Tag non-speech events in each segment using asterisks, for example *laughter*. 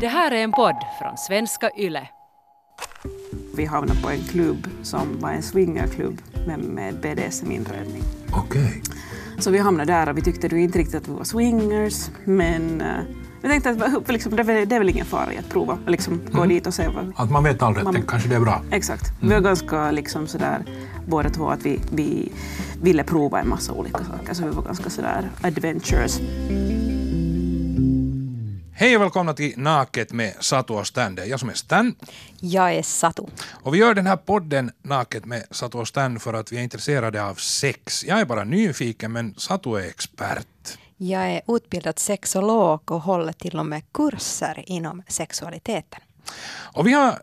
Det här är en podd från svenska YLE. Vi hamnade på en klubb som var en swingerklubb men med BDSM-inredning. Okej. Så vi hamnade där och vi tyckte inte riktigt att vi var swingers men eh, vi tänkte att liksom, det, är väl, det är väl ingen fara i att prova och liksom gå dit och se vad... Att man vet aldrig, Man- kanske det är bra. Exakt. Vi var ganska liksom sådär båda två att vi, vi ville prova en massa olika saker så vi var ganska sådär adventurous. Hej och välkomna till Naket med Satu och Stan. Det är jag som är Stan. Jag är Satu. Och vi gör den här podden Naket med Satu och Stan för att vi är intresserade av sex. Jag är bara nyfiken men Satu är expert. Jag är utbildad sexolog och håller till och med kurser inom sexualiteten. Och vi har eh,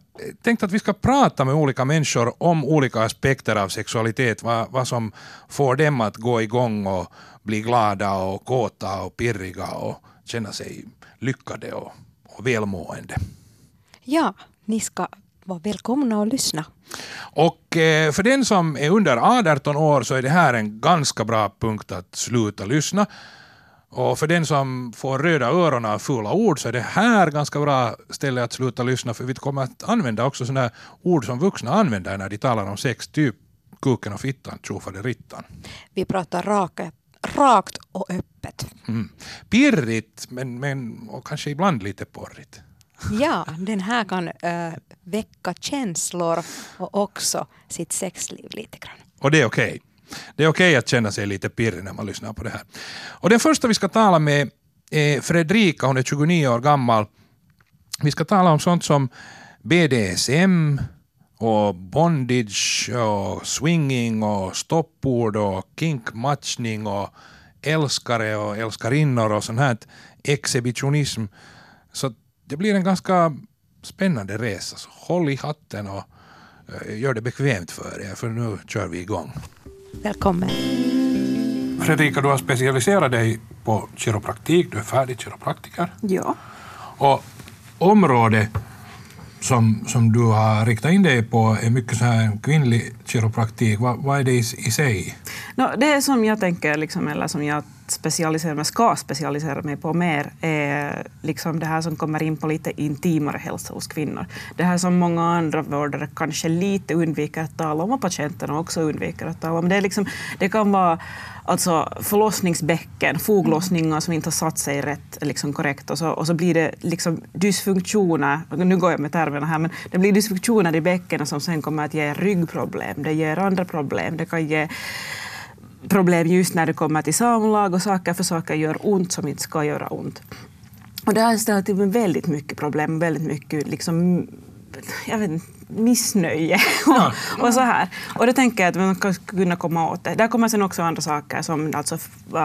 tänkt att vi ska prata med olika människor om olika aspekter av sexualitet. Vad, vad som får dem att gå igång och bli glada och kåta och pirriga och känna sig lyckade och, och välmående. Ja, ni ska vara välkomna att lyssna. Och eh, för den som är under 18 år så är det här en ganska bra punkt att sluta lyssna. Och för den som får röda öron av fula ord så är det här ganska bra ställe att sluta lyssna för vi kommer att använda också sådana ord som vuxna använder när de talar om sex, typ kuken och fittan, tjofaderittan. Vi pratar raka, rakt och öppet. Mm. Pirrigt, men, men och kanske ibland lite porrigt. Ja, den här kan äh, väcka känslor och också sitt sexliv lite grann. Och det är okej. Det är okej att känna sig lite pirrig när man lyssnar på det här. Och den första vi ska tala med är Fredrika, hon är 29 år gammal. Vi ska tala om sånt som BDSM och bondage och swinging och stoppord och kinkmatchning och älskare och älskarinnor och sånt här exhibitionism. Så det blir en ganska spännande resa. Så håll i hatten och eh, gör det bekvämt för er, för nu kör vi igång. Välkommen. Fredrika, du har specialiserat dig på kiropraktik, du är färdig kiropraktiker. Ja. Och området som, som du har riktat in dig på är mycket så här kvinnlig kiropraktik. Vad, vad är det i, i sig? No, det som jag tänker, liksom, eller som jag specialisera mig, ska specialisera mig på mer, är liksom det här som kommer in på lite intimare hälsa hos kvinnor. Det här som många andra vårdare kanske lite undviker att tala om och patienterna också undviker att tala om. Det, är liksom, det kan vara alltså förlossningsbäcken, foglossningar som inte har satt sig rätt liksom korrekt och så, och så blir det liksom dysfunktioner, nu går jag med termerna här, men det blir dysfunktioner i bäckenet som sen kommer att ge ryggproblem, det ger andra problem, det kan ge problem just när det kommer till samlag och saker för saker gör ont som inte ska göra ont. Och det har ställt till med väldigt mycket problem, väldigt mycket liksom, jag vet inte, missnöje *laughs* Ja. och, och så här. Och då tänker jag att man ska kunna komma åt det. Där kommer sen också andra saker som alltså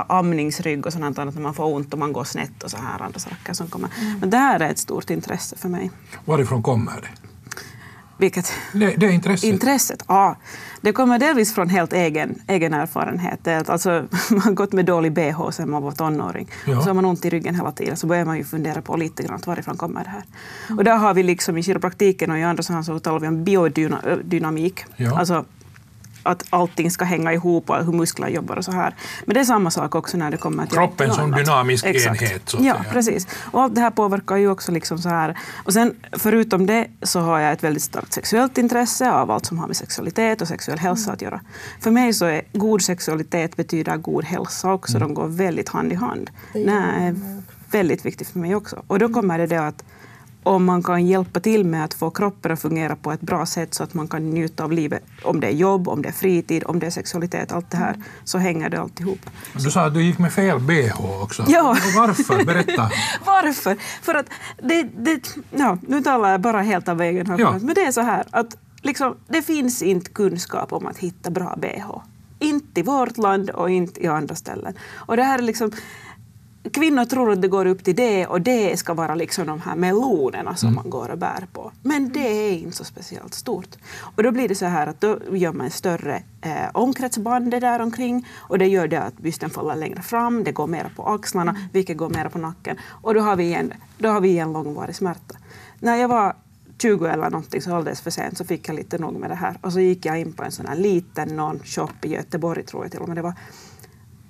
amningsrygg och sånt annat när man får ont och man går snett och så här andra saker som kommer. Men det här är ett stort intresse för mig. Varifrån kommer det? Vilket Det, det är intresset. Intresset? Ja. Det kommer delvis från helt egen, egen erfarenhet. Alltså, *laughs* man har gått med dålig bh sedan man var tonåring. Ja. Och så har man ont i ryggen hela tiden. Så börjar man ju fundera på lite grann varifrån kommer det här. Och där har vi liksom i kiropraktiken och i andra sammanhang så talar vi om biodynamik. Ja. Alltså att allting ska hänga ihop och hur muskler jobbar och så här. Men det är samma sak också när det kommer till Kroppen som annat. dynamisk Exakt. enhet, så ja, säga. precis. Och allt det här påverkar ju också liksom så här. Och sen förutom det så har jag ett väldigt starkt sexuellt intresse av allt som har med sexualitet och sexuell hälsa att göra. För mig så är god sexualitet betyder god hälsa också. Mm. De går väldigt hand i hand. Det är väldigt viktigt för mig också. Och då kommer det det att om man kan hjälpa till med att få kroppen att fungera på ett bra sätt så att man kan njuta av livet, om det är jobb, om det är fritid, om det är sexualitet, allt det här, så hänger det alltihop. Du sa att du gick med fel bh också. Ja. Varför? Berätta. *laughs* Varför? För att det, det, ja, nu talar jag bara helt av egen erfarenhet, Ja. men det är så här att liksom, det finns inte kunskap om att hitta bra bh. Inte i vårt land och inte i andra ställen. Och det här är liksom, kvinnor tror att det går upp till det och det ska vara liksom de här melonerna som man går och bär på. Men det är inte så speciellt stort. Och då blir det så här att då gör man större eh, omkretsband där omkring och det gör det att bysten faller längre fram, det går mer på axlarna, vilket går mer på nacken. Och då har vi igen, då har vi igen långvarig smärta. När jag var 20 eller någonting, så alldeles för sent, så fick jag lite nog med det här. Och så gick jag in på en sån här liten någon shop i Göteborg, tror jag till och med det var.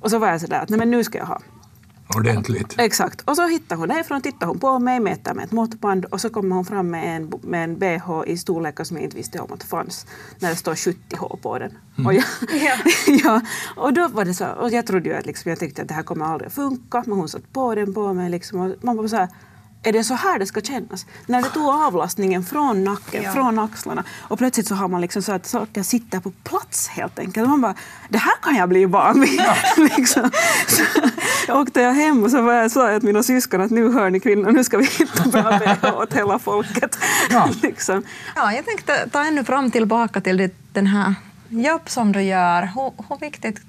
Och så var jag sådär att nej men nu ska jag ha. Ordentligt. Exakt. Och så hittar hon därifrån, tittar hon på mig, mäter med ett måttband och så kommer hon fram med en, med en bh i storlekar som jag inte visste om att det fanns. När det står 70H på den. Och, jag, *laughs* *laughs* ja, och då var det så, och jag trodde ju att liksom, jag tänkte att det här kommer aldrig funka, men hon satte på den på mig liksom, och man bara så här, är det så här det ska kännas? När det tog avlastningen från nacken, Ja. från axlarna och plötsligt så har man liksom så att saker sitter på plats helt enkelt. Och man bara, det här kan jag bli van vid. *laughs* liksom. så åkte jag hem och så var jag, sa jag till mina syskon att nu hör ni kvinnor, nu ska vi hitta bra bh åt hela folket. Ja. *laughs* liksom. Ja, jag tänkte ta ännu fram tillbaka till ditt, den här jobb som du gör. Hur, hur viktigt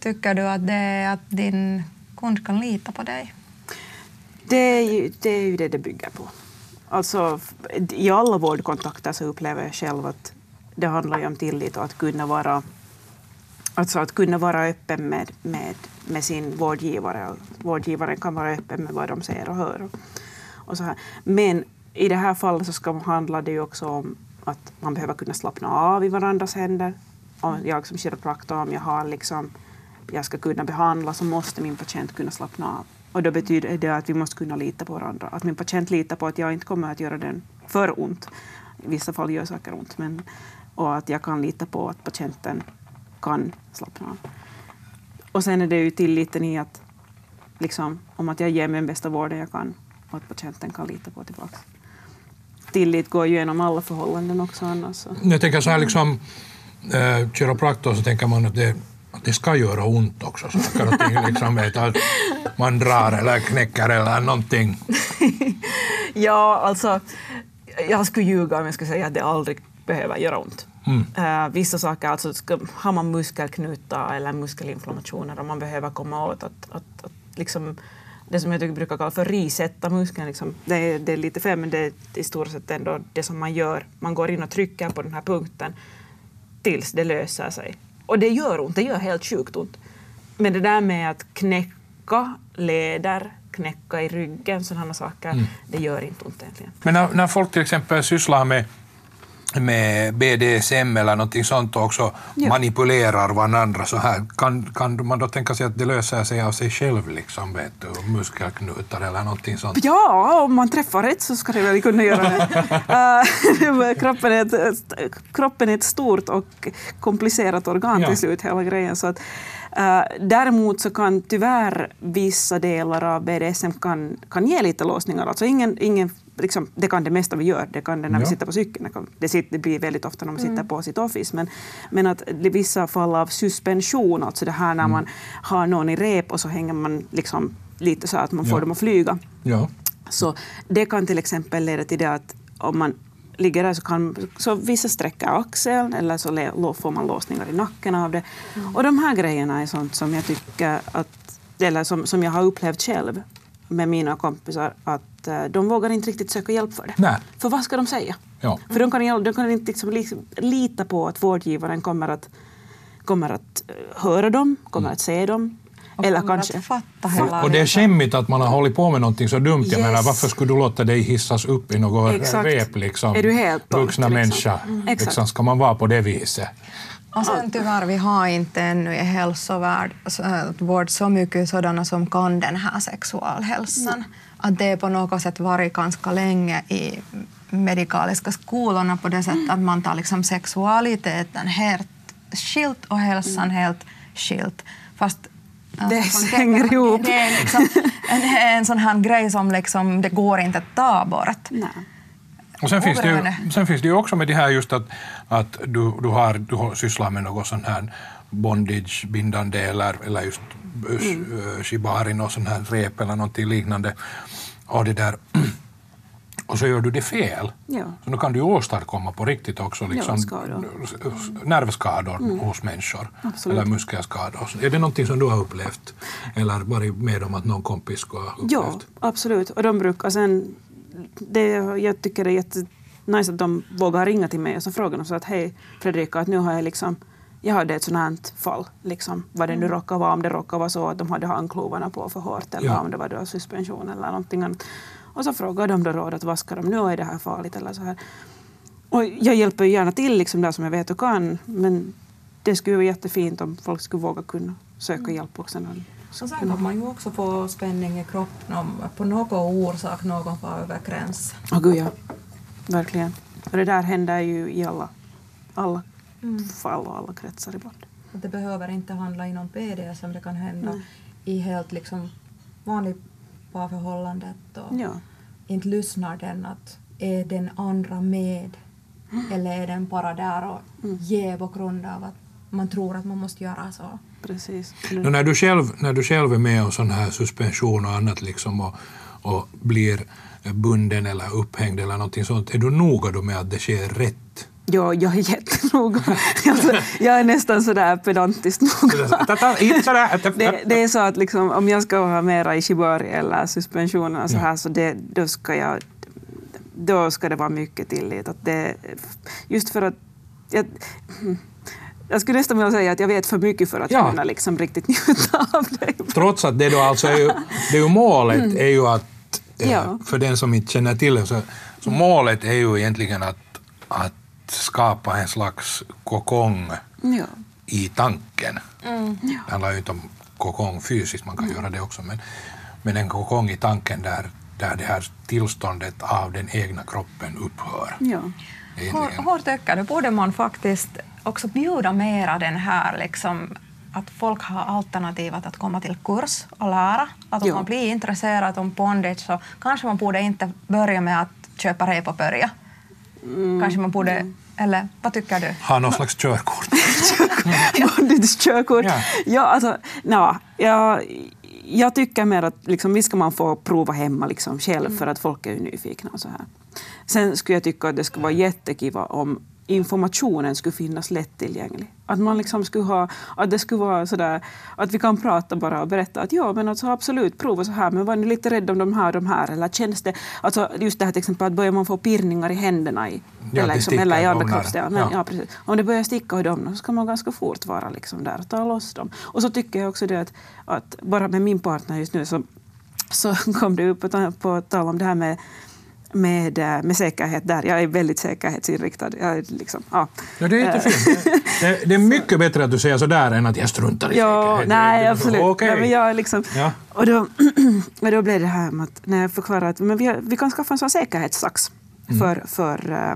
tycker du att det är att din kund kan lita på dig? Det är, ju, det är ju det det bygger på. Alltså, I alla vårdkontakter så upplever jag själv att det handlar ju om tillit och att kunna vara, alltså att kunna vara öppen med, med, med sin vårdgivare. Vårdgivaren kan vara öppen med vad de ser och hör. Och, och så här. Men i det här fallet så ska, handlar det ju också om att man behöver kunna slappna av i varandras händer. Om jag som kiropraktor, om jag har liksom jag ska kunna behandla så måste min patient kunna slappna av. Och då betyder det att vi måste kunna lita på varandra. Att min patient litar på att jag inte kommer att göra den för ont. I vissa fall gör saker ont. Men, och att jag kan lita på att patienten kan slappna av. Och sen är det ju tilliten i att liksom, om att jag ger mig den bästa vården jag kan och att patienten kan lita på tillbaka. Tillit går ju genom alla förhållanden också annars. Jag tänker så här liksom, eh, kiropraktor så tänker man att det, det ska göra ont också. Saker och ting, liksom, att man drar eller knäcker eller någonting. Ja, *laughs* alltså, jag skulle ljuga om jag skulle säga att det aldrig behöver göra ont. Eh, vissa saker, alltså, ska, har man muskelknutar eller muskelinflammationer och man behöver komma åt att, att, att liksom, det som jag tycker brukar kalla för risetta muskeln, liksom, det, är, det är lite fel men det är i stort sett ändå det som man gör. Man går in och trycker på den här punkten tills det löser sig. Och det gör ont, det gör helt sjukt ont. Men det där med att knäcka leder, knäcka i ryggen, sådana saker, det gör inte ont egentligen. Men när, när folk till exempel sysslar med, med BDSM eller någonting sånt och också Ja. manipulerar varandra så här, kan, kan man då tänka sig att det löser sig av sig själv, liksom, vet du, muskelknutar eller någonting sånt? Ja, om man träffar rätt så ska det väl kunna göra det. *laughs* Eh, *laughs* kroppen, är ett, kroppen är ett stort och komplicerat organ Ja. till slut, hela grejen. Så att, eh, däremot så kan tyvärr vissa delar av BDSM kan, kan ge lite låsningar. Alltså ingen, ingen, liksom, det kan det mesta vi gör. Det kan det när vi Ja. sitter på cykeln. Det, det, sitter, det blir väldigt ofta när man sitter på sitt office. Men, men att i vissa fall av suspension, alltså det här när man har någon i rep och så hänger man liksom lite så att man får Ja. dem att flyga. Ja. Så det kan till exempel leda till det att om man ligger där så kan så vissa sträcker axeln eller så får man låsningar i nacken av det. Och de här grejerna är sånt som jag tycker att, eller som, som jag har upplevt själv med mina kompisar, att eh, de vågar inte riktigt söka hjälp för det. Nej. För vad ska de säga? Ja. För de kan, de kan inte liksom li- lita på att vårdgivaren kommer att, kommer att eh, höra dem, kommer att se dem. Och eller kanske... att fatta hela Och det är skämmigt att man har hållit på med någonting så dumt. Jag Yes. menar, varför skulle du låta dig hissas upp i något Exakt. rep? Liksom? Är du helt Vuxna liksom? människa. Mm. Exakt. Liksom, ska man vara på det viset? Och sen tyvärr, vi har inte ännu i hälsovård så- äh, så mycket sådana som kan den här sexualhälsan. Att det är på något sätt varit ganska länge i medikaliska skolorna på det sättet att man tar liksom sexualiteten helt skilt och hälsan helt skilt. Fast äh, Det sexualiteten- hänger ihop. Det är liksom en, en sån här grej som liksom, det går inte att ta bort. Nej. Och sen finns, det ju, sen finns det ju också med det här just att, att du, du, har, du har sysslar med något sån här bondage, bindande eller, eller just mm. shibari, och sån här rep eller någonting liknande. Och, det där. *clears throat* och så gör du det fel. Ja. Så nu kan du åstadkomma på riktigt också liksom, skador. nervskador hos människor. Absolut. Eller muskelskador. Är det någonting som du har upplevt? Eller varit med om att någon kompis skulle ha upplevt? Ja, absolut. Och de brukar sen... Det, jag tycker det är jättenice att de vågar ringa till mig och så frågar de så att hej Fredrika, att nu har jag liksom jag hade ett sånt här fall, liksom, vad det nu råkar vara, om det råkar vara så att de hade handklovarna på för hårt eller Ja. om det var då suspension eller någonting annat. Och så frågar de då råd att vad ska de nu, är det här farligt eller så här. Och jag hjälper ju gärna till liksom där som jag vet och kan, men det skulle vara jättefint om folk skulle våga kunna söka hjälp också Så sen kan man ju också få spänning i kroppen om på någon orsak någon får över gränsen. Åh gud ja, verkligen. Och det där händer ju i alla, alla fall och alla kretsar ibland. Det behöver inte handla inom BDSM, det kan hända i helt liksom vanligt parförhållandet och Ja. inte lyssnar den att är den andra med eller är den bara där och ger på grund av att man tror att man måste göra så. Precis. Nu när, du själv, när du själv är med om sån här suspension och annat liksom och, och blir bunden eller upphängd eller någonting sånt, är du noga då med att det sker rätt? Ja, jag är jättenoga. alltså, jag är nästan sådär pedantiskt noga. Inte sådär. Det, det är så att liksom, om jag ska ha mera i shibari eller suspensioner så här, så det, då ska jag då ska det vara mycket tillit. Att det, just för att jag, jag skulle nästan vilja säga att jag vet för mycket för att Ja. kunna liksom riktigt *laughs* njuta av det. Trots att det då alltså är ju, det är ju målet är ju att, eh, Ja. för den som inte känner till det, så, så målet är ju egentligen att, att skapa en slags kokong Ja. i tanken. Det handlar ju inte om kokong fysiskt, man kan göra det också, men, men en kokong i tanken där, där det här tillståndet av den egna kroppen upphör. Ja. Hur, hur tycker du, borde man faktiskt också bjuda mera den här liksom, att folk har alternativet att komma till kurs och lära. Att om Ja. man blir intresserad om bondage så kanske man borde inte börja med att köpa rep och börja. Kanske man borde, eller vad tycker du? Ha någon slags körkort. *laughs* Bondage-körkort. Ja. Ja. alltså, na, jag, jag tycker mer att liksom, visst ska man få prova hemma liksom, själv för att folk är ju nyfikna och så här. Sen skulle jag tycka att det skulle vara jättekiva om informationen skulle finnas lättillgänglig. Att man liksom skulle ha, att det skulle vara sådär, att vi kan prata bara och berätta att ja, men alltså absolut, prova så här, men var ni lite rädda om de här och de här? Eller känns det, alltså just det här till exempel att börjar man få pirrningar i händerna i, Ja, eller, liksom, eller i andra kroppsdelar. Ja. ja. precis. Om det börjar sticka i dem så ska man ganska fort vara liksom där och ta loss dem. Och så tycker jag också det att, att bara med min partner just nu så, så *laughs* kom det upp på tal om det här med med, eh, med säkerhet där. Jag är väldigt säkerhetsinriktad. Jag är liksom, ja. Ja, det är jättefint. Det, det är *laughs* mycket bättre att du säger sådär än att jag struntar i Ja, säkerhet. nej, Det- absolut. Okej. Nej, men jag är liksom, Ja. och, då, *clears throat* och då blev det här med att när jag förklarade att men vi, har, vi kan skaffa en sån säkerhetssax Mm. för, för, eh,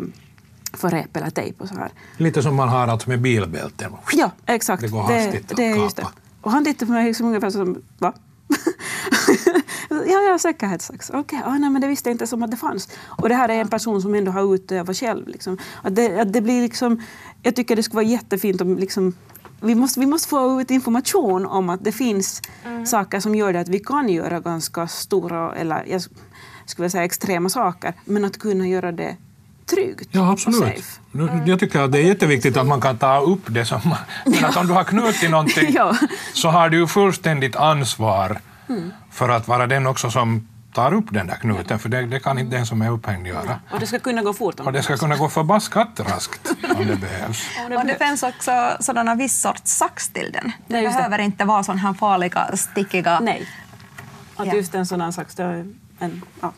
för rep eller tejp och så här. Lite som man har alltså med bilbälten. Ja, exakt. Det går hastigt att det är just det. Och han tittade på mig liksom ungefär som, va? *laughs* ja, ja, säkerhetssax. Okej, ah, nej, men det visste jag inte som att det fanns. Och det här är en person som ändå har utövat själv. Liksom. Att det, att det blir liksom, jag tycker det skulle vara jättefint om liksom, vi måste, vi måste få ut information om att det finns saker som gör det att vi kan göra ganska stora, eller jag skulle säga extrema saker, men att kunna göra det tryggt Ja, och absolut. safe. Nu, Jag tycker att det är jätteviktigt att man kan ta upp det som... *laughs* Men att om du har knutit någonting *laughs* Ja. så har du fullständigt ansvar för att vara den också som tar upp den där knuten, för det, det kan inte den som är upphängd göra. Och det ska kunna gå fort. om Och det ska kunna gå förbaskat raskt om det behövs. *laughs* Och det finns också sådana viss sorts sax till den. Det det. behöver inte vara sån här farliga, stickiga... Nej. Att Ja. just en här sax, det är en ja,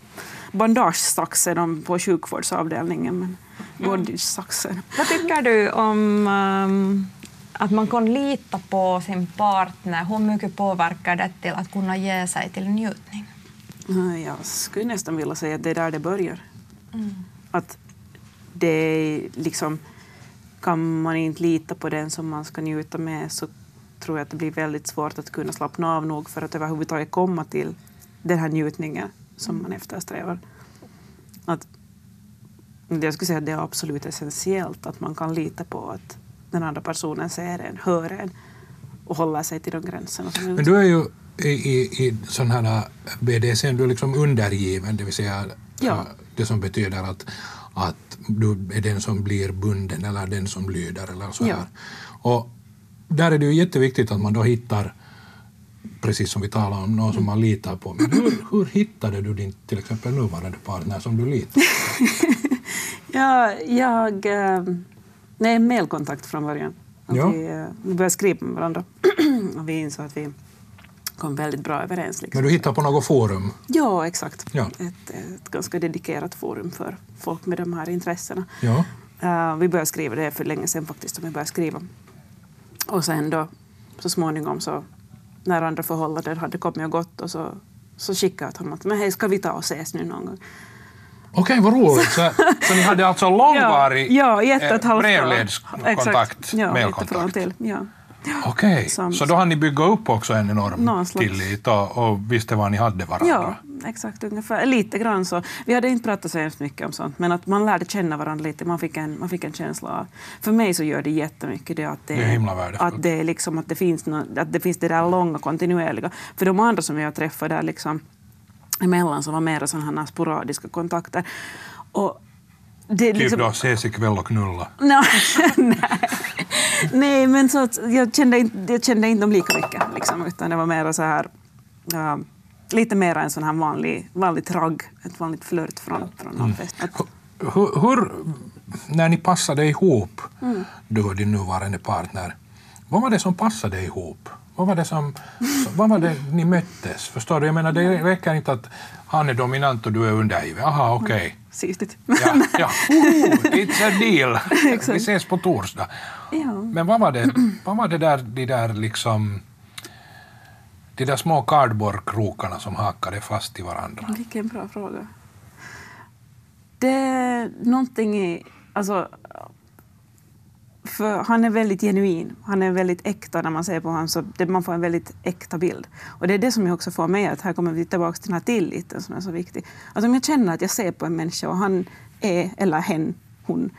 bandagesax är de på sjukvårdsavdelningen, men bondage-saxen. Vad tycker du om ehm, att man kan lita på sin partner? Hur mycket påverkar det till att kunna ge sig till njutning? Mm, Jag skulle nästan vilja säga att det är där det börjar. Att det är liksom, kan man inte lita på den som man ska njuta med så tror jag att det blir väldigt svårt att kunna slappna av nog för att överhuvudtaget komma till den här njutningen som man eftersträvar. Att, jag skulle säga att det är absolut essentiellt att man kan lita på att den andra personen ser en, hör en och håller sig till de gränserna. Men du är ju i, i, i sån här BDSM, du är liksom undergiven, det vill säga Ja. äh, det som betyder att, att du är den som blir bunden eller den som lyder eller så här. Ja. Och där är det ju jätteviktigt att man då hittar, precis som vi talade om, någon som man litar på. Men hur, hur hittade du din till exempel nuvarande partner som du litar på? *laughs* Ja, jag... Eh, nej, mailkontakt från början. Ja. Vi, eh, vi började skriva med varandra *clears throat* och vi insåg att vi kom väldigt bra överens. Liksom. Men du hittar på något forum? Ja, exakt. Ja. Ett, ett ganska dedikerat forum för folk med de här intressena. Ja. Eh, vi började skriva, det för länge sedan faktiskt som vi började skriva. Och sen då så småningom så när andra förhållanden hade kommit och gått och så, så skickade jag till honom att men hej, ska vi ta och ses nu någon gång? Okej, vad roligt. Så, så ni hade alltså *laughs* långvarig ja, i ett eh, brevledskontakt. Ja, till. Ja. Okej, Som- så då hann ni bygga upp också en enorm Någon tillit och, och visste var ni hade varandra? Ja, exakt. Ungefär. Lite grann så. Vi hade inte pratat så hemskt mycket om sånt, men att man lärde känna varandra lite. Man fick en, man fick en känsla av... För mig så gör det jättemycket det att det, Det är att det, liksom, att det, finns, nå- att det finns det där långa, kontinuerliga. För de andra som jag träffade där liksom, emellan som var mer sådana sporadiska kontakter. Och det, Typ liksom, då ses ikväll och knulla. *laughs* Nå, nej. nej, men så jag, kände inte, jag kände inte dem lika mycket. Liksom, utan det var mer så här, ja, lite mer en sån här vanlig, vanlig tragg, ett vanligt flört från, från någon fest. Att, Hur, hur, när ni passade ihop, Mm. du och din nuvarande partner, vad var det som passade ihop? Vad var det som, vad var det ni möttes? Förstår du? Jag menar, det räcker inte att han är dominant och du är undergiven. Aha, okej. Sistigt. Ja, ja. *laughs* Oh, it's a deal. Vi ses på torsdag. Ja. Men vad var det, vad var det där, de där liksom de där små kardborrkrokarna som hakade fast i varandra? Vilken bra fråga. Det är någonting i... Alltså, för han är väldigt genuin. Han är väldigt äkta när man ser på honom. Så det, man får en väldigt äkta bild. Och det är det som jag också får med att här kommer vi tillbaka till den här tilliten som är så viktig. Att om jag känner att jag ser på en människa och han är, eller hen, hon,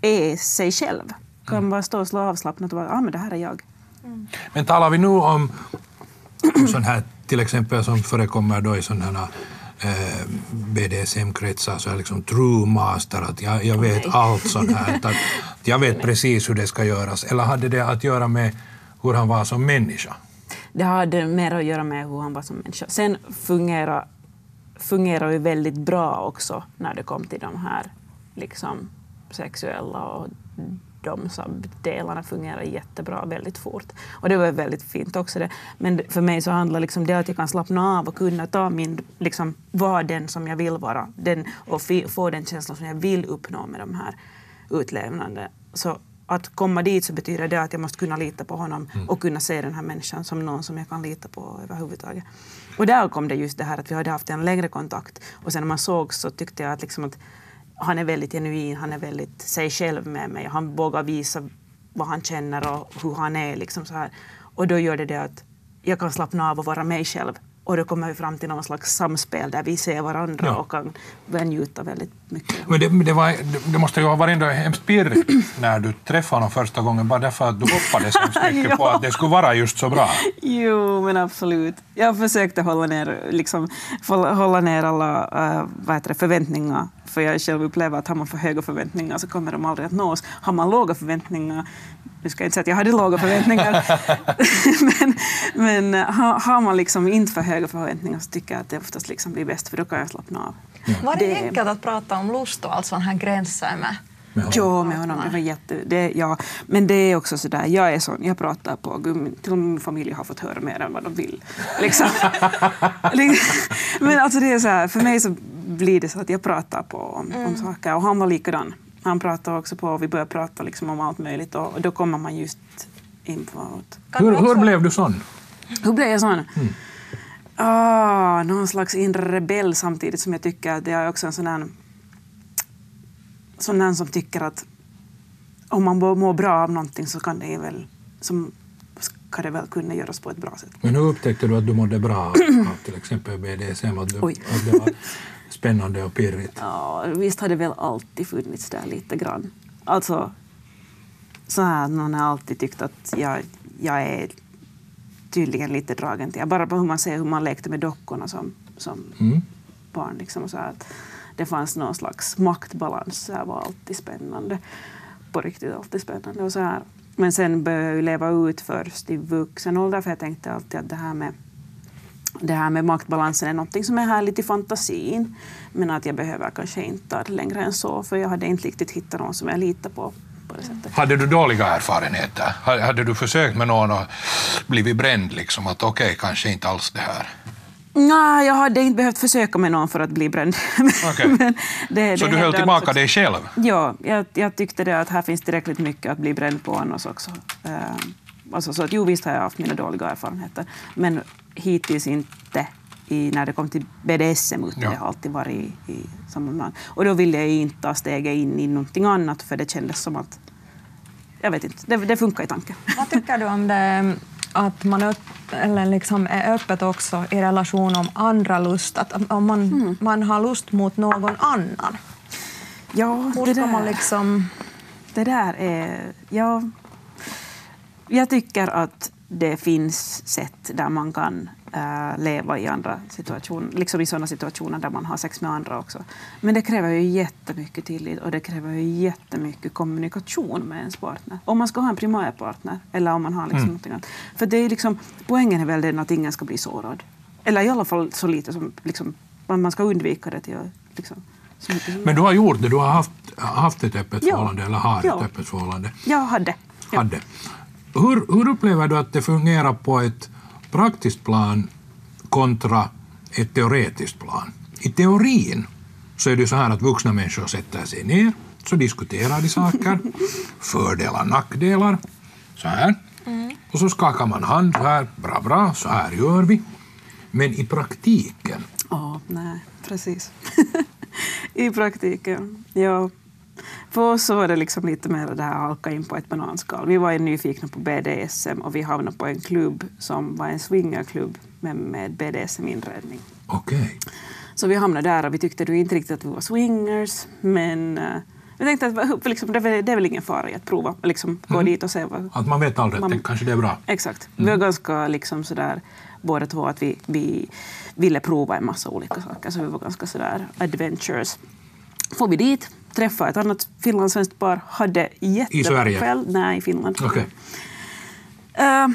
är sig själv. Kan bara stå och slå avslappnat och bara, ja ah, men det här är jag. Men talar vi nu om sån här till exempel som förekommer då i sådana här eh, BDSM-kretsar, så är liksom true master, att jag, jag vet allt sånt här, att, att jag vet precis hur det ska göras. Eller hade det att göra med hur han var som människa? Det hade mer att göra med hur han var som människa. Sen fungerar, fungerar ju väldigt bra också när det kom till de här liksom, sexuella och de som delarna fungerar jättebra väldigt fort. Och det var väldigt fint också. Det. Men för mig så handlar liksom det att jag kan slappna av och kunna ta min, liksom, vara den som jag vill vara den, och få den känslan som jag vill uppnå med de här utlevnande. Så att komma dit så betyder det att jag måste kunna lita på honom och kunna se den här människan som någon som jag kan lita på överhuvudtaget. Och där kom det just det här att vi hade haft en längre kontakt och sen när man såg så tyckte jag att, liksom att han är väldigt genuin, han är väldigt sig själv med mig. Han vågar visa vad han känner och hur han är. Liksom så här. Och då gör det det att jag kan slappna av och vara mig själv. Och då kommer vi fram till någon slags samspel där vi ser varandra Ja. och kan njuta väldigt mycket. Men det, det, var, det, måste ju ha varit hemskt pirrigt när du träffade honom första gången, bara därför att du hoppades hemskt mycket *laughs* på att det skulle vara just så bra. Jo, men absolut. Jag försökte hålla ner, liksom, hålla ner alla heter det, förväntningar. För jag själv upplever att har man för höga förväntningar så kommer de aldrig att nås. Har man låga förväntningar, nu ska jag inte säga att jag hade låga *laughs* förväntningar, *laughs* men, men har, har man liksom inte för höga förväntningar så tycker jag att det oftast liksom blir bäst för då kan jag slappna av. Var det, Det- enkelt att prata om lust och allt sån här gränser med? Jo, med honom. Det var jätte, det, ja. Men det är också sådär, jag är sån, jag pratar på, gud, min- till och med min familj har fått höra mer än vad de vill. Liksom. *laughs* Liksom. Men alltså det är så här, för mig så blir det så att jag pratar på om, om saker och han var likadan. Han pratar också på, och vi börjar prata liksom om allt möjligt och då kommer man just in på Kan Hur, hur blev du sån? hur blev jag sån? Ah, någon slags inre rebell samtidigt som jag tycker att jag är också en sån där, sån där som tycker att om man mår bra av någonting så kan det väl, som, ska det väl kunna göras på ett bra sätt. Men hur upptäckte du att du mådde bra av till exempel BDSM, att, du, att det var spännande och pirrigt? Ja, visst har det väl alltid funnits där lite grann. Alltså, så här någon har alltid tyckt att jag, jag är tydligen lite dragen till. Bara på hur man ser hur man lekte med dockorna som, som Mm. barn. Liksom, och så här att det fanns någon slags maktbalans. Det var alltid spännande. På riktigt alltid spännande. Och så här. Men sen började jag leva ut först i vuxen ålder för jag tänkte alltid att det här med det här med maktbalansen är något som är härligt i fantasin. Men att jag behöver kanske inte ta det längre än så för jag hade inte riktigt hittat någon som jag litar på. på det sättet. Hade du dåliga erfarenheter? Hade du försökt med någon och blivit bränd? Liksom, att okej, okay, kanske inte alls det här. Nej, jag hade inte behövt försöka med någon för att bli bränd. *laughs* Men det, Så det du höll hände tillbaka dig själv? Ja, jag, jag tyckte det att här finns tillräckligt mycket att bli bränd på annars också. Eh, Alltså, så att, jo, visst har jag haft mina dåliga erfarenheter, men hittills inte i, när det kom till BDSM, utan Ja. det har alltid varit i, i sammanhang. Och då ville jag inte ta steget in i någonting annat, för det kändes som att... Jag vet inte, det, det funkar i tanken. Vad tycker du om det att man upp, eller liksom är öppet också i relation om andra lust? Att om man, Mm. man har lust mot någon annan, Ja, hur det där, man liksom... det där är... Ja, jag tycker att det finns sätt där man kan eh, leva i andra situationer, liksom i sådana situationer där man har sex med andra också. Men det kräver ju jättemycket tillit och det kräver ju jättemycket kommunikation med ens partner. Om man ska ha en primärpartner eller om man har liksom någonting annat. För det är liksom, poängen är väl den att ingen ska bli sårad. Eller i alla fall så lite som liksom, man ska undvika det till liksom, Men du har gjort det, du har haft, haft ett öppet Ja. förhållande eller har Ja. ett öppet förhållande. Jag hade. Ja. Hade. Hur, hur upplever du att det fungerar på ett praktiskt plan kontra ett teoretiskt plan? I teorin så är det så här att vuxna människor sätter sig ner, så diskuterar de saker, *laughs* fördelar, nackdelar, så här. Och så skakar man hand så här, bra, bra, så här gör vi. Men i praktiken, Ja, nej, precis. *laughs* I praktiken, ja. För oss så var det liksom lite mer det här halka in på ett bananskal. Vi var ju nyfikna på BDSM och vi hamnade på en klubb som var en swingerklubb men med BDSM-inredning. okej. Så vi hamnade där och vi tyckte inte riktigt att vi var swingers men uh, vi tänkte att liksom, det, är väl, ingen fara i att prova, liksom, gå dit och se vad, Att man vet aldrig, Man- det kanske det är bra. Exakt. Vi var ganska liksom sådär, båda två att vi, vi ville prova en massa olika saker. Så vi var ganska sådär adventures. Får vi dit, träffade ett annat finlandssvenskt par, hade jättebra I Sverige? kväll. Nej, i Finland. Okej. Eh,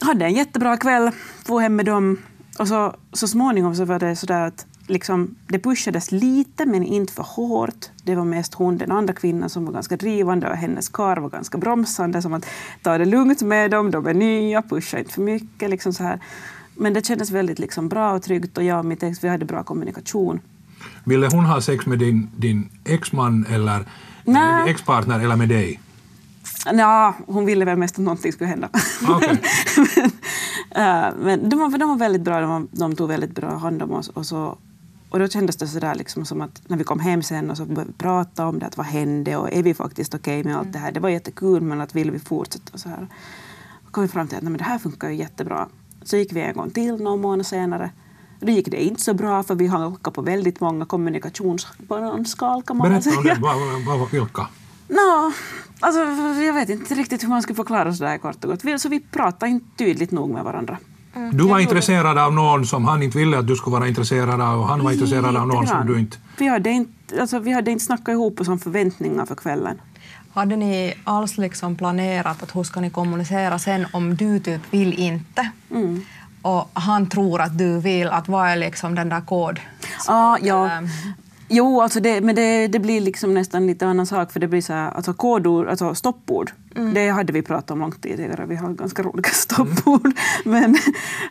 hade en jättebra kväll, for hem med dem. Och så, så småningom så var det sådär att liksom, det pushades lite, men inte för hårt. Det var mest hon, den andra kvinnan, som var ganska drivande och hennes karl var ganska bromsande. Som att ta det lugnt med dem, de är nya, pusha inte för mycket. Liksom så här. Men det kändes väldigt liksom bra och tryggt och jag och mitt ex, vi hade bra kommunikation. Ville hon ha sex med din, din exman eller Nej. expartner eller med dig? Ja, hon ville väl mest att någonting skulle hända. *laughs* Okej. men eh, men de, var, de var väldigt bra, de, var, de tog väldigt bra hand om oss. Och, så, och då kändes det sådär liksom som att när vi kom hem sen och så började vi prata om det, att vad hände och är vi faktiskt okej med allt det här? Det var jättekul men att vill vi fortsätta och så här. Då kom vi fram till att nej, men det här funkar ju jättebra. Så gick vi en gång till någon månad senare. Då gick det inte så bra för vi halkade på väldigt många kommunikationsbananskal kan man Berätta om säga. det. Vad, vad, vad, vilka? Nå, alltså, jag vet inte riktigt hur man skulle förklara sådär kort och gott. Vi- Så vi pratade inte tydligt nog med varandra. Du var intresserad av någon som han inte ville att du skulle vara intresserad av och han var intresserad av någon som du inte... Vi hade inte, alltså, vi hade inte snackat ihop oss om förväntningar för kvällen. Hade ni alls liksom planerat att hur ska ni kommunicera sen om du typ vill inte Mm. Och han tror att du vill, att vad är liksom den där kod? Ah, ja. Ehm, Jo, alltså det, men det, det blir liksom nästan lite annan sak för det blir så här, alltså kodord, alltså stoppord. Det hade vi pratat om långt tidigare. Vi har ganska roliga stoppord, *laughs* men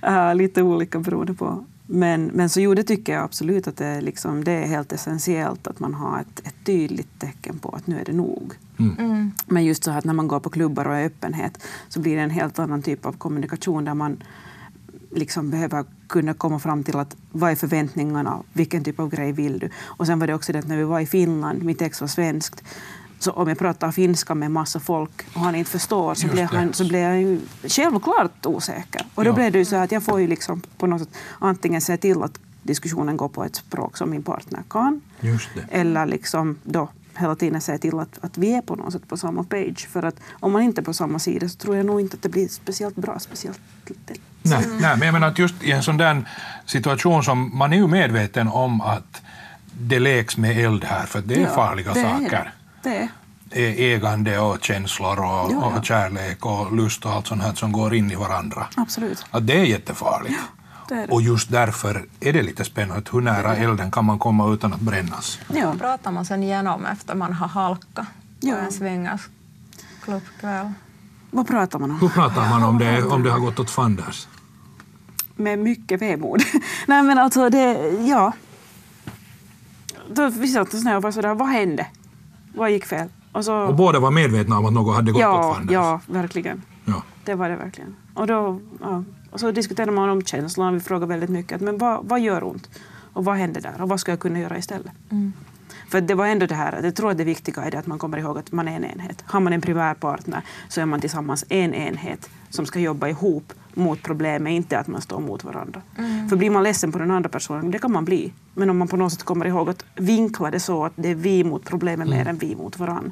äh, lite olika beroende på. Men, men så jo, det tycker jag absolut att det, är liksom, det är helt essentiellt att man har ett, ett tydligt tecken på att nu är det nog. mm. Men just så att när man går på klubbar och är öppenhet så blir det en helt annan typ av kommunikation där man liksom behöver kunna komma fram till att vad är förväntningarna, vilken typ av grej vill du? Och sen var det också det att när vi var i Finland, mitt ex var svenskt, så om jag pratar finska med massa folk och han inte förstår så blir, han, så blir jag ju självklart osäker. Och då Ja. blev det ju så att jag får ju liksom på något sätt antingen se till att diskussionen går på ett språk som min partner kan eller liksom då hela tiden säga till att, att vi är på något sätt på samma page. För att om man inte är på samma sida så tror jag nog inte att det blir speciellt bra. Speciellt lätt. Nej, nej, men jag menar att just i en sån där situation som man är ju medveten om att det leks med eld här, för det är Ja, farliga det är saker. Det är. Ägande och känslor och, Ja, ja. och kärlek och lust och allt sånt här som går in i varandra. Absolut. Att det är jättefarligt. Det det. Och just därför är det lite spännande. Hur nära elden kan man komma utan att brännas? Ja. pratar man sen igenom efter man har halka på Ja. en swingers klubbkväll? Vad pratar man om? Hur pratar man om det, om det har gått åt fanders? Med mycket vemod. *laughs* Nej men alltså det, ja. Då vi satt oss ner och var sådär, vad hände? Vad gick fel? Och så, Och båda var medvetna om att något hade gått åt ja, fanders? ja, verkligen. Ja. Det var det verkligen. Och, då, ja, och så diskuterade man om känslan. Vi frågade väldigt mycket. Att, men vad, vad gör ont? Och vad hände där? Och vad ska jag kunna göra istället? För det var ändå det här, jag tror att det viktiga är det att man kommer ihåg att man är en enhet. Har man en primärpartner så är man tillsammans en enhet som ska jobba ihop mot problemet, inte att man står mot varandra. För blir man ledsen på den andra personen, det kan man bli. Men om man på något sätt kommer ihåg att vinkla det så att det är vi mot problemet mer än vi mot varandra.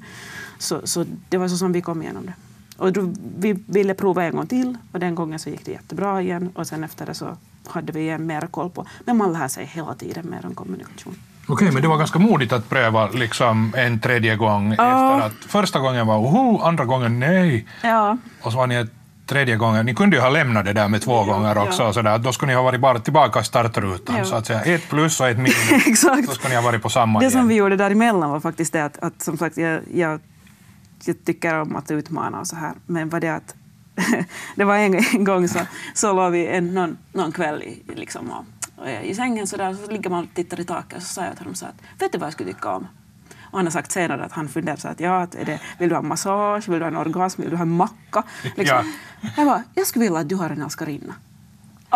Så, så det var så som vi kom igenom det. Och då, vi ville prova en gång till och den gången så gick det jättebra igen och sen efter det så hade vi igen mer koll på. Men man lär sig hela tiden mer om kommunikation. Okej, men det var ganska modigt att pröva liksom en tredje gång efter att första gången var oho, andra gången nej. Ja, Och så var ni ett tredje gången. Ni kunde ju ha lämnat det där med två gånger också. ja. Så där, då skulle ni ha varit bara tillbaka i startrutan. Ja. Så att säga, ett plus och ett minus. *laughs* Exakt. Då skulle ni ha varit på samma Det igen. som vi gjorde däremellan var faktiskt det att, att som sagt, jag, jag, jag tycker om att utmana och så här. Men var det att *laughs* det var en, en gång så, så låg vi en, någon, någon kväll i, liksom, och, och i sängen så, där, så ligger man och tittar i taket och så sa jag till honom så att vet du vad jag skulle tycka om? Och han har sagt senare att han funderar så att ja, att är det, vill du ha massage, vill du ha en orgasm, vill du ha en macka? *laughs* Liksom. Jag bara, jag skulle vilja att du har en älskarinna.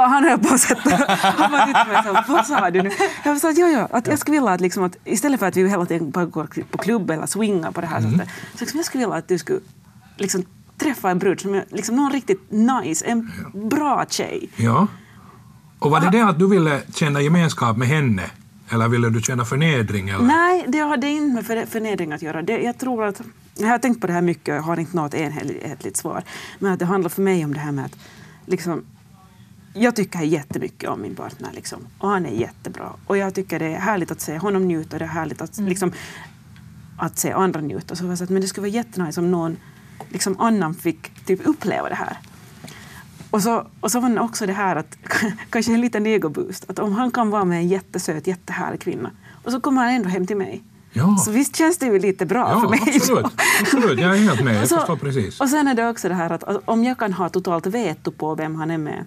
Han höll på att sätta... Han bara tittade på mig och sa, vad sa du nu? Jag sa att, jo, jo, att jag skulle vilja att, liksom, att istället för att vi hela tiden bara går på klubb eller swingar på det här sättet, så liksom, jag skulle vilja att du skulle liksom, träffa en brud som är liksom, någon riktigt nice, en bra tjej. Ja. Och var det det att du ville känna gemenskap med henne? Eller ville du känna förnedring? Eller? Nej, det hade inte med för- förnedring att göra. Det, jag tror att... Jag har tänkt på det här mycket och jag har inte något enhetligt svar. Men att det handlar för mig om det här med att liksom, jag tycker jättemycket om min partner liksom, och han är jättebra. Och jag tycker det är härligt att se honom njuta och det är härligt att, liksom, att se andra njuta. Så jag sa att, men det skulle vara jättenice om någon liksom, annan fick typ, uppleva det här. Och så, och så var det också det här att *laughs* kanske en liten egoboost. Att om han kan vara med en jättesöt, jättehärlig kvinna och så kommer han ändå hem till mig. Ja. Så visst känns det ju lite bra Ja, för mig. *laughs* absolut. absolut. Jag är helt med. Jag Och så- förstår precis. Och sen är det också det här att att om jag kan ha totalt veto på vem han är med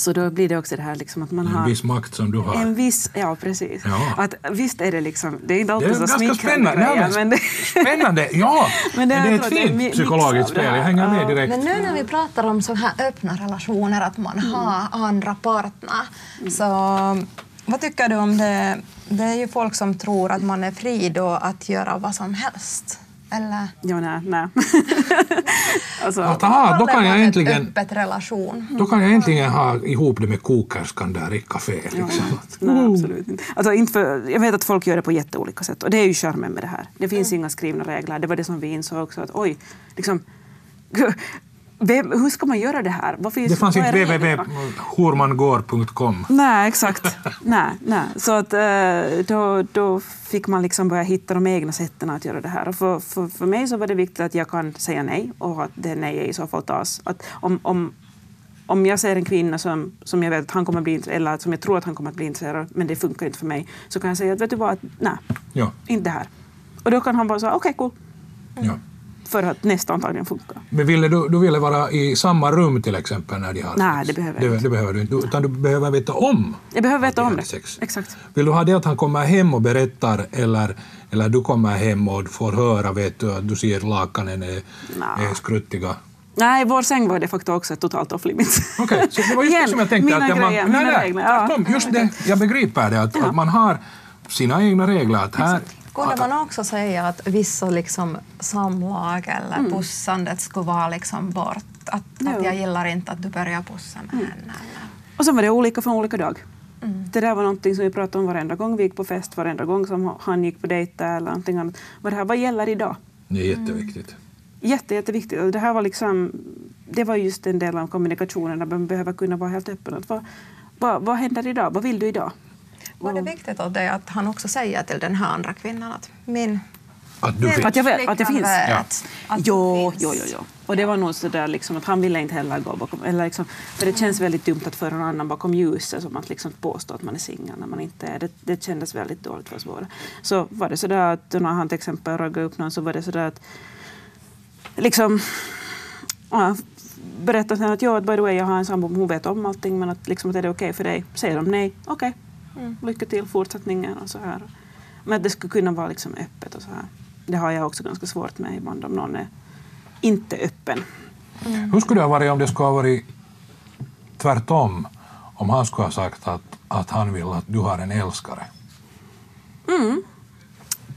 så då blir det också det här liksom att man En har viss makt som du har. en viss, ja precis. Ja. Att, visst är det liksom, det är inte Det alltid så smickrande grejer, men men det, Spännande, ja! Men *laughs* Men det- det, jag är ett det fint psykologiskt det spel. Jag hänger med Ja. direkt. Men nu när vi pratar om så här öppna relationer, att man har andra partner, så vad tycker du om det? Det är ju folk som tror att man är fri då att göra vad som helst. Eller? ja, nej, nej. *laughs* alltså, Att, aha, då kan jag äntligen... öppet relation. Då kan jag äntligen ha ihop det med kokerskan där i café. Ja, Liksom. nej, absolut inte. Alltså, inte för, jag vet att folk gör det på jätteolika sätt och det är ju charmen med det här. Det finns inga skrivna regler. Det var det som vi insåg också att oj, liksom, vem, hur ska man göra det här? Vad finns, Det fanns inte www.hormangår.com. Nej, exakt. nej, nej. Så att, eh, då, då fick man liksom börja hitta de egna sätten att göra det här. Och för, för, för mig så var det viktigt att jag kan säga nej och att det nej i så fall tas. Att om, om, om jag ser en kvinna som, som jag vet att han kommer bli eller som jag tror att han kommer att bli intresserad av, men det funkar inte för mig, så kan jag säga att vet du vad, nej, Ja, inte det här. Och då kan han bara säga okej, cool, ja. För att nästa antagligen funkar. Men ville du, du ville vara i samma rum till exempel när de har Nej, sex? det behöver jag det, inte. det behöver du inte. Utan du behöver veta om Jag behöver veta om det. sex. Exakt. Vill du ha det att han kommer hem och berättar eller, eller du kommer hem och får höra vet du, att du ser lakanen är, är skruttiga? Nej, vår säng var de facto också totalt off limits. Okej, så det var just Igen, det som jag *laughs* tänkte. mina att grejer, mina nej, regler, ja. tvärtom, just det, jag begriper det, att, att man har sina egna regler. Att här, Kunde man också säga att vissa liksom samlag eller Mm. pussandet skulle vara liksom bort? Att, att Ja. jag gillar inte att du börjar pussa med Mm. henne. Eller? Och sen var det olika från olika dag. Mm. Det där var någonting som vi pratade om varenda gång vi gick på fest, varenda gång som han gick på dejt eller någonting annat. Vad, det här, vad gäller idag? det är jätteviktigt. Jätte, jätteviktigt. Och det här var liksom, det var just en del av kommunikationen där man behöver kunna vara helt öppen. Att vad, vad, vad händer idag? Vad vill du idag? Var det viktigt av dig att han också säger till den här andra kvinnan att min Att du. Att jag vet- att jag flickvän finns. vet att du Jo, finns. jo, jo, jo. Och det var nog så där liksom att han ville inte heller gå bakom, eller liksom, för det känns väldigt dumt att föra någon annan bakom ljuset som att liksom påstå att man är singel när man inte är det. Det kändes väldigt dåligt för oss båda. Så var det så där att när han till exempel raggade upp någon så var det så där att liksom ja, berätta sen att ja, by the way, jag har en sambo, hon vet om allting men att, liksom, att är det okej för dig? Säger de nej, okej, lycka till fortsättningen och så här. Men att det skulle kunna vara liksom öppet och så här. Det har jag också ganska svårt med ibland om någon är inte öppen. Hur skulle det ha varit om det skulle ha varit tvärtom? Om han skulle ha sagt att, att han vill att du har en älskare?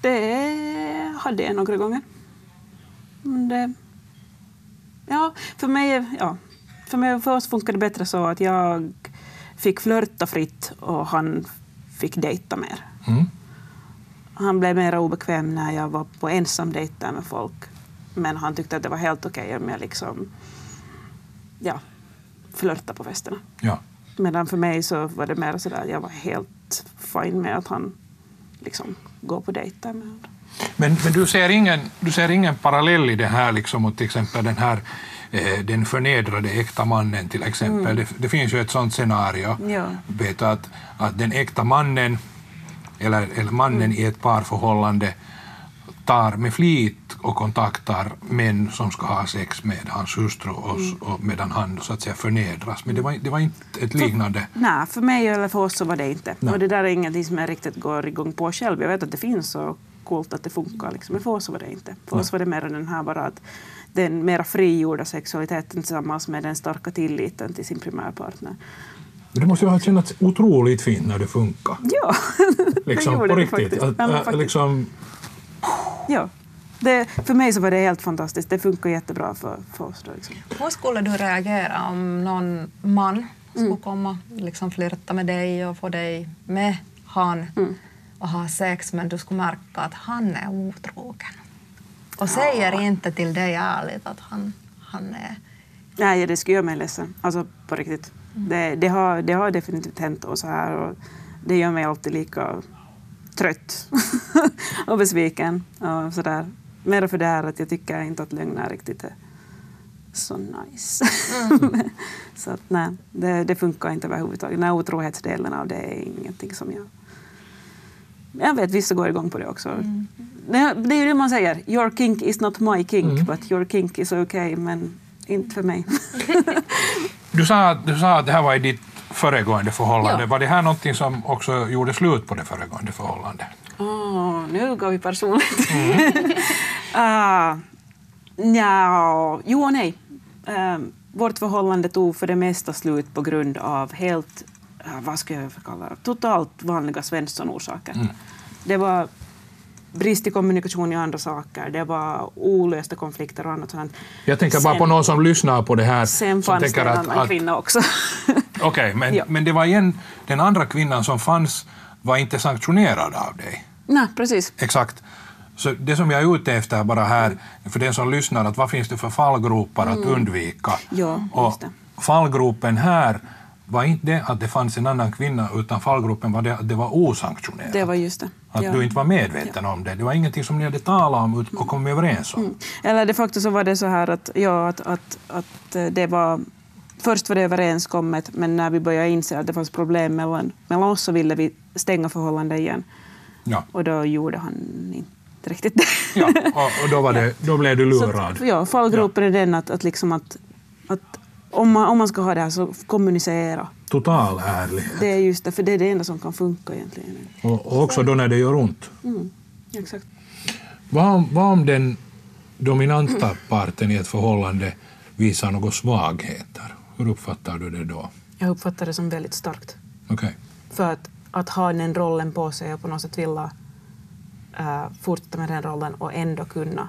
Det hade jag några gånger. Men Det, ja, för mig, ja, för mig för oss funkar det bättre så att jag fick flörta fritt och han fick dejta mer. Mm. Han blev mer obekväm när jag var på ensam dejt där med folk. Men han tyckte att det var helt okej om jag liksom, ja, flörtade på festerna. Ja. Medan för mig så var det mer sådär, jag var helt fine med att han liksom går på dejter med andra. Men, men du, ser ingen, du ser ingen parallell i det här liksom, mot till exempel den här den förnedrade äkta mannen till exempel. Det, det finns ju ett sånt scenario. Ja. Vet du, att, att den äkta mannen eller, eller mannen i ett parförhållande tar med flit och kontaktar män som ska ha sex med hans hustru och, och medan han så att säga förnedras. Men det var, det var inte ett liknande... Nej, för mig eller för oss så var det inte. Nej. Och det där är ingenting som jag riktigt går igång på själv. Jag vet att det finns och coolt att det funkar. Liksom. Men för oss så var det inte. För oss var det mer den här bara att den mera frigjorda sexualiteten tillsammans med den starka tilliten till sin primärpartner. Men det måste ju ha känts otroligt fint när det funkar. Ja, *laughs* Liksom, det gjorde på det faktiskt. Att, Ja, äh, faktiskt. liksom, Ja. Det, för mig så var det helt fantastiskt. Det funkar jättebra för, för oss. Då, liksom. Hur skulle du reagera om någon man skulle komma liksom flirta med dig och få dig med han och ha sex men du skulle märka att han är otrogen? Och säger inte till dig ärligt att han, han är... Nej, det skulle göra mig ledsen. Alltså på riktigt. Det, det, har, det har definitivt hänt och så här. Och det gör mig alltid lika trött *laughs* och besviken. Och så där. Mer för det här att jag tycker inte att lögner riktigt är så nice. *laughs* så att nej, det, det funkar inte överhuvudtaget. Den här otrohetsdelen av det är ingenting som jag... Jag vet, vissa går igång på det också. Det, det är ju det man säger. Your kink is not my kink, but your kink is okay. Men inte för mig. *laughs* du, sa, du sa att det här var i ditt föregående förhållande. Ja. Var det här någonting som också gjorde slut på det föregående förhållandet? Åh, nu går vi personligt. *laughs* uh, ja, jo och nej. Eh, vårt förhållande tog för det mesta slut på grund av helt, uh, vad ska jag kalla det, totalt vanliga Svensson-orsaker. Det var brist i kommunikation i andra saker, det var olösta konflikter och annat sånt. Jag tänker bara Sen- på någon som lyssnar på det här. Sen som fanns det en att, annan att, kvinna också. *laughs* Okej, men, Ja. men det var igen, den andra kvinnan som fanns var inte sanktionerad av dig. Nej, precis. Exakt. Så det som jag är ute efter bara här, för den som lyssnar, att vad finns det för fallgropar att undvika? Mm. Ja, och fallgropen här var inte det att det fanns en annan kvinna, utan fallgropen var det att det var osanktionerat. Det var just det. Att Ja. du inte var medveten om det. Det var ingenting som ni hade talat om och kommit överens om. Mm. Eller de facto så var det så här att, ja, att, att, att eh, det var... Först var det överenskommet, men när vi började inse att det fanns problem mellan, mellan oss så ville vi stänga förhållandet igen. Ja. Och då gjorde han inte riktigt det. Ja, och, då, var det, *laughs* då blev du lurad. att, ja, fallgropen är den att, att, liksom att, att om, man, om man ska ha det här så kommunicera. Total ärlighet. Det är just det, för det är det enda som kan funka egentligen. Och, och också då när det gör ont. Mm, exakt. Vad om, vad om den dominanta parten i ett förhållande visar några svagheter? Hur uppfattar du det då? Jag uppfattar det som väldigt starkt. Okej. För att, att ha den rollen på sig och på något sätt vilja uh, fortsätta med den rollen och ändå kunna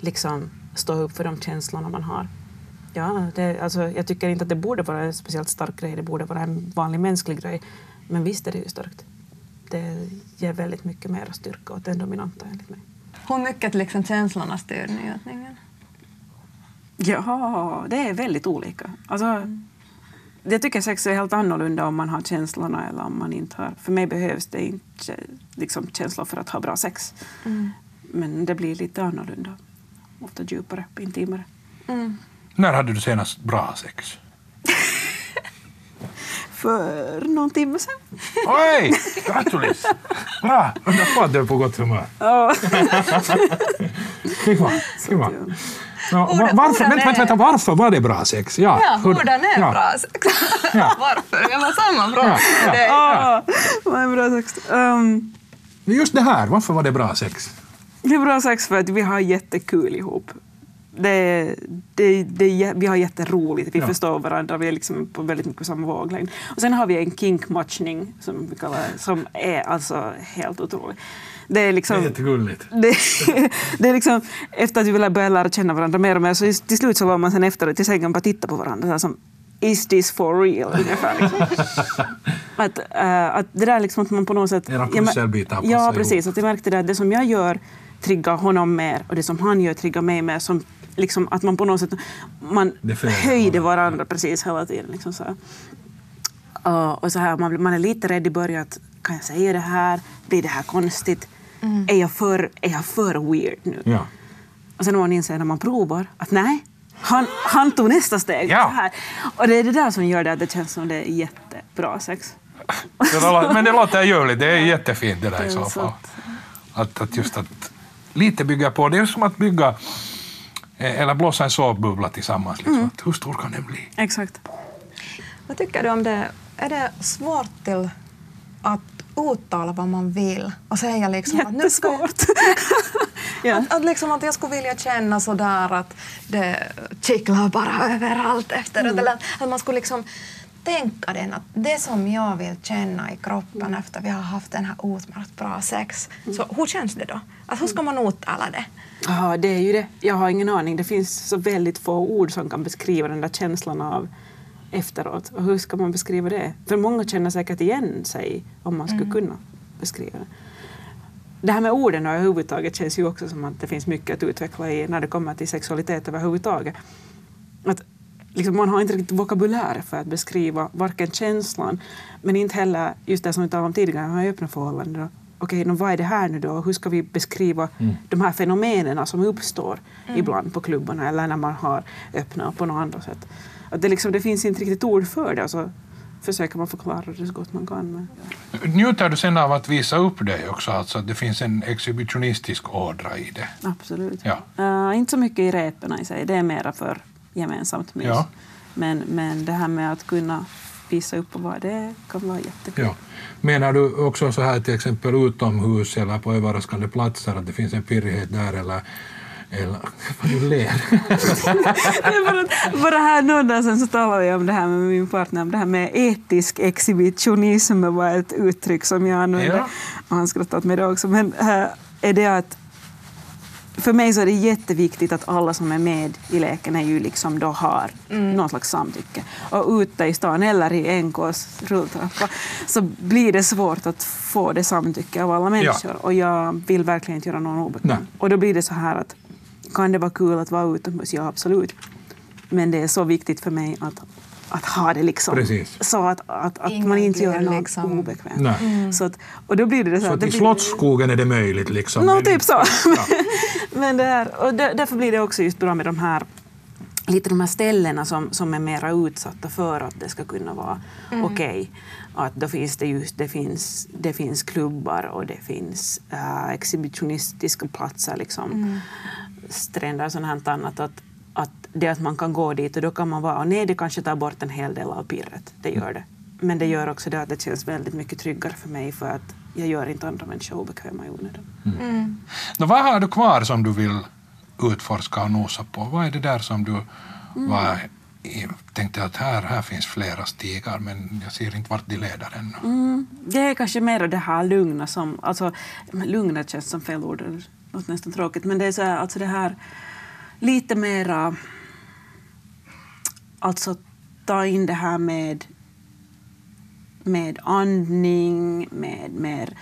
liksom stå upp för de känslorna man har. Ja, det, alltså, jag tycker inte att det borde vara en speciellt stark grej, det borde vara en vanlig mänsklig grej. Men visst är det ju starkt. Det ger väldigt mycket mer styrka åt den dominanta enligt mig. Hur mycket liksom känslorna styr njutningen? Ja, det är väldigt olika. Alltså, jag tycker sex är helt annorlunda om man har känslorna eller om man inte har. För mig behövs det inte liksom, känslor för att ha bra sex. Men det blir lite annorlunda. Ofta djupare, intimare. När hade du senast bra sex? *laughs* För någon timme sedan. Oj! *laughs* Grattis! Bra! Undrar på att du är på gott humör. Ja. Skriv på. Skriv på. ja. Ja, va- Hurdan- varför, hurdan vänta, vänta, är- vänta, varför var det bra sex? Ja, hur- hurdan är ja, bra sex? Ja. *laughs* Varför? Det var samma fråga. Ja, ja. Det- Ah, vad en bra sex. Um, Just det här, varför var det bra sex? det är bra sex för att vi har jättekul ihop. Det, det, det, vi har jätteroligt, vi Ja. förstår varandra, vi är liksom på väldigt mycket samma våglängd. Och sen har vi en kinkmatchning som vi kallar det, som är alltså helt otrolig. Det är liksom... jättegulligt. *laughs* Det, det är liksom, efter att vi börjar lära känna varandra mer och mer så till slut så var man sen efteråt i sängen bara titta på varandra. Så här som, Is this for real? Ungefär, liksom. *laughs* att, eh, att det där liksom att man på något sätt... Era pusselbitar Ja, ihop. precis. Att jag märkte det att det som jag gör triggar honom mer och det som han gör triggar mig mer. Som, liksom, att man på något sätt man höjde varandra. precis hela tiden. Liksom så här. Och, så här, man, man är lite rädd i början. Att, kan jag säga det här? Blir det här konstigt? Är, jag för, är jag för weird nu? Ja. Och sen när man inser när man provar att nej, han, han tog nästa steg. Ja. Här. Och det är det där som gör det att det känns som det är jättebra sex. Det Men det låter ljuvligt, det är jättefint det där Det i är så fall. att- Att, just att lite bygga på, det är som att bygga eller blåsa en såpbubbla tillsammans. Liksom. Mm. Hur stor kan den bli? Exakt. Vad tycker du om det? Är det svårt till att uttala vad man vill och säga liksom att nu ska jag, *laughs* att, att, liksom att jag skulle vilja känna sådär att det kittlar bara överallt efteråt. Eller att man skulle liksom tänka den att det som jag vill känna i kroppen efter vi har haft den här utmärkt bra sex. Så hur känns det då? Att hur ska man uttala det? Ja, det är ju det. Jag har ingen aning. Det finns så väldigt få ord som kan beskriva den där känslan av efteråt. Och hur ska man beskriva det? För många känner säkert igen sig om man skulle kunna beskriva det. Det här med orden överhuvudtaget känns ju också som att det finns mycket att utveckla i när det kommer till sexualitet överhuvudtaget. Att liksom man har inte riktigt vokabulär för att beskriva varken känslan men inte heller just det som vi talade om tidigare, öppna förhållanden. Okej, nå, vad är det här nu då? Hur ska vi beskriva de här fenomenen som uppstår ibland på klubbarna eller när man har öppna på något annat sätt? Att det, liksom, det finns inte riktigt ord för det och så försöker man förklara det så gott man kan. Men, Njuter du sen av att visa upp dig också, alltså att det finns en exhibitionistisk ådra i det? Absolut. Ja. Eh, inte så mycket i repen i sig, det är mera för gemensamt mys. Ja. Men, men det här med att kunna visa upp och vara, det kan vara jättekul. Ja. Menar du också så här till exempel utomhus eller på överraskande platser att det finns en pirrighet där eller, eller *laughs* vad du ler? *laughs* Bara, att- bara här någon dag sen så talade jag om det här med min partner, om det här med etisk exhibitionism var ett uttryck som jag använde. Ja. Och han skrattade åt mig då också. Men äh, är det att för mig så är det jätteviktigt att alla som är med i leken är ju liksom då har någon slags samtycke. Och ute i stan eller i NKs rulltrappa så blir det svårt att få det samtycke av alla människor. Och jag vill verkligen inte göra någon obekväm. Och då blir det så här att kan det vara kul att vara utomhus? Ja, absolut. Men det är så viktigt för mig att, att ha det liksom. Precis. Så att, att, att Ingen man inte gör något liksom- obekvämt. Nej. Så att, och då blir det så, Så att i Slottsskogen är det möjligt liksom? Nå, Men typ så. Ja. *laughs* Men det här, och där, därför blir det också just bra med de här lite de här ställena som, som är mera utsatta för att det ska kunna vara okej. Att då finns det just det finns, det finns klubbar och det finns äh, exhibitionistiska platser, liksom, stränder och sånt här annat. Att, att det att man kan gå dit och då kan man vara, och nej det kanske tar bort en hel del av pirret, det gör det. Men det gör också det att det känns väldigt mycket tryggare för mig för att jag gör inte andra människor obekväma i onödan. Nå, vad har du kvar som du vill utforska och nosa på? Vad är det där som du var, i- tänkte att här, här finns flera stigar men jag ser inte vart de leder ännu? Mm, det är kanske mer det här lugna som... Alltså, lugna känns som fel ord, det låter nästan tråkigt. Men det är så här, alltså det här lite mera... Alltså ta in det här med, med andning, med mer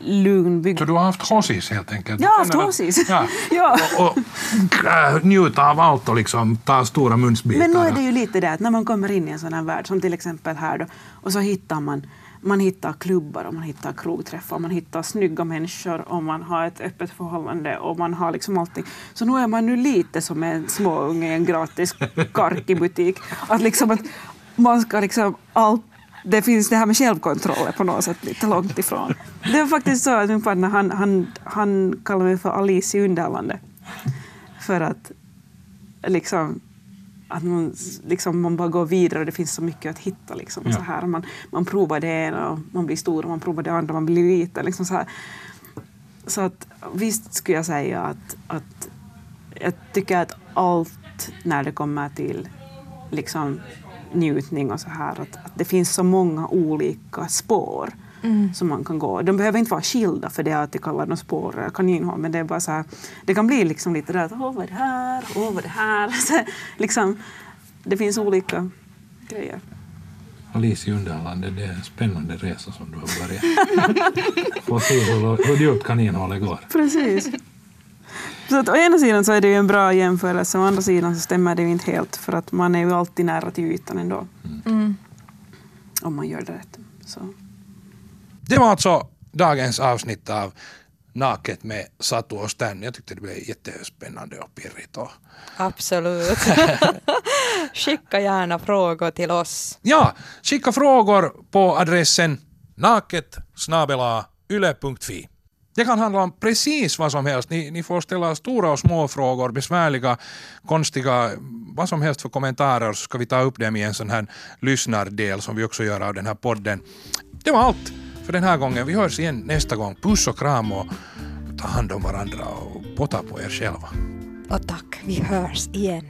lugn. Så du har haft hossis helt enkelt? Har haft hossis. Ja. *laughs* Ja. Och, och äh, njuta av allt och liksom ta stora munsbitar. Men nu är det ju lite det att när man kommer in i en sån här värld, som till exempel här då, och så hittar man man hittar klubbar och man hittar krogträffar, man hittar snygga människor och man har ett öppet förhållande och man har liksom allting. Så nu är man nu lite som en småunge i en gratis karkibutik. Att liksom att man ska liksom allt det finns det här med självkontroll på något sätt lite långt ifrån. Det var faktiskt så att min partner han, han, han kallade mig för Alice i Underlandet. För att liksom att man, liksom, man bara går vidare och det finns så mycket att hitta. Liksom, Ja. så här. Man, man provar det ena och man blir stor och man provar det andra man blir liten. Liksom, så, här. så att, visst skulle jag säga att, att jag tycker att allt när det kommer till liksom, njutning och så här. Att, att det finns så många olika spår som man kan gå. De behöver inte vara skilda för det att de kallar dem spår eller kaninhål, men det är bara så här, det kan bli liksom lite där att åh vad är det här, åh vad är det här. *laughs* Så, liksom, det finns olika grejer. Alice i Underlandet, det är en spännande resa som du har börjat. *laughs* Få se hur, hur djupt kaninhålet går. Precis. Så att å ena sidan så är det ju en bra jämförelse, å andra sidan så stämmer det ju inte helt för att man är ju alltid nära till ytan ändå. Mm. Om man gör det rätt. Så. Det var alltså dagens avsnitt av Naket med Satu och Stan. Jag tyckte det blev jättespännande och pirrigt. Och... Absolut. *laughs* Skicka gärna frågor till oss. Ja, skicka frågor på adressen naket yle.fi. Det kan handla om precis vad som helst. Ni, ni får ställa stora och små frågor, besvärliga, konstiga, vad som helst för kommentarer så ska vi ta upp dem i en sån här lyssnardel som vi också gör av den här podden. Det var allt för den här gången. Vi hörs igen nästa gång. Puss och kram och ta hand om varandra och potta på er själva. Och tack, vi hörs igen.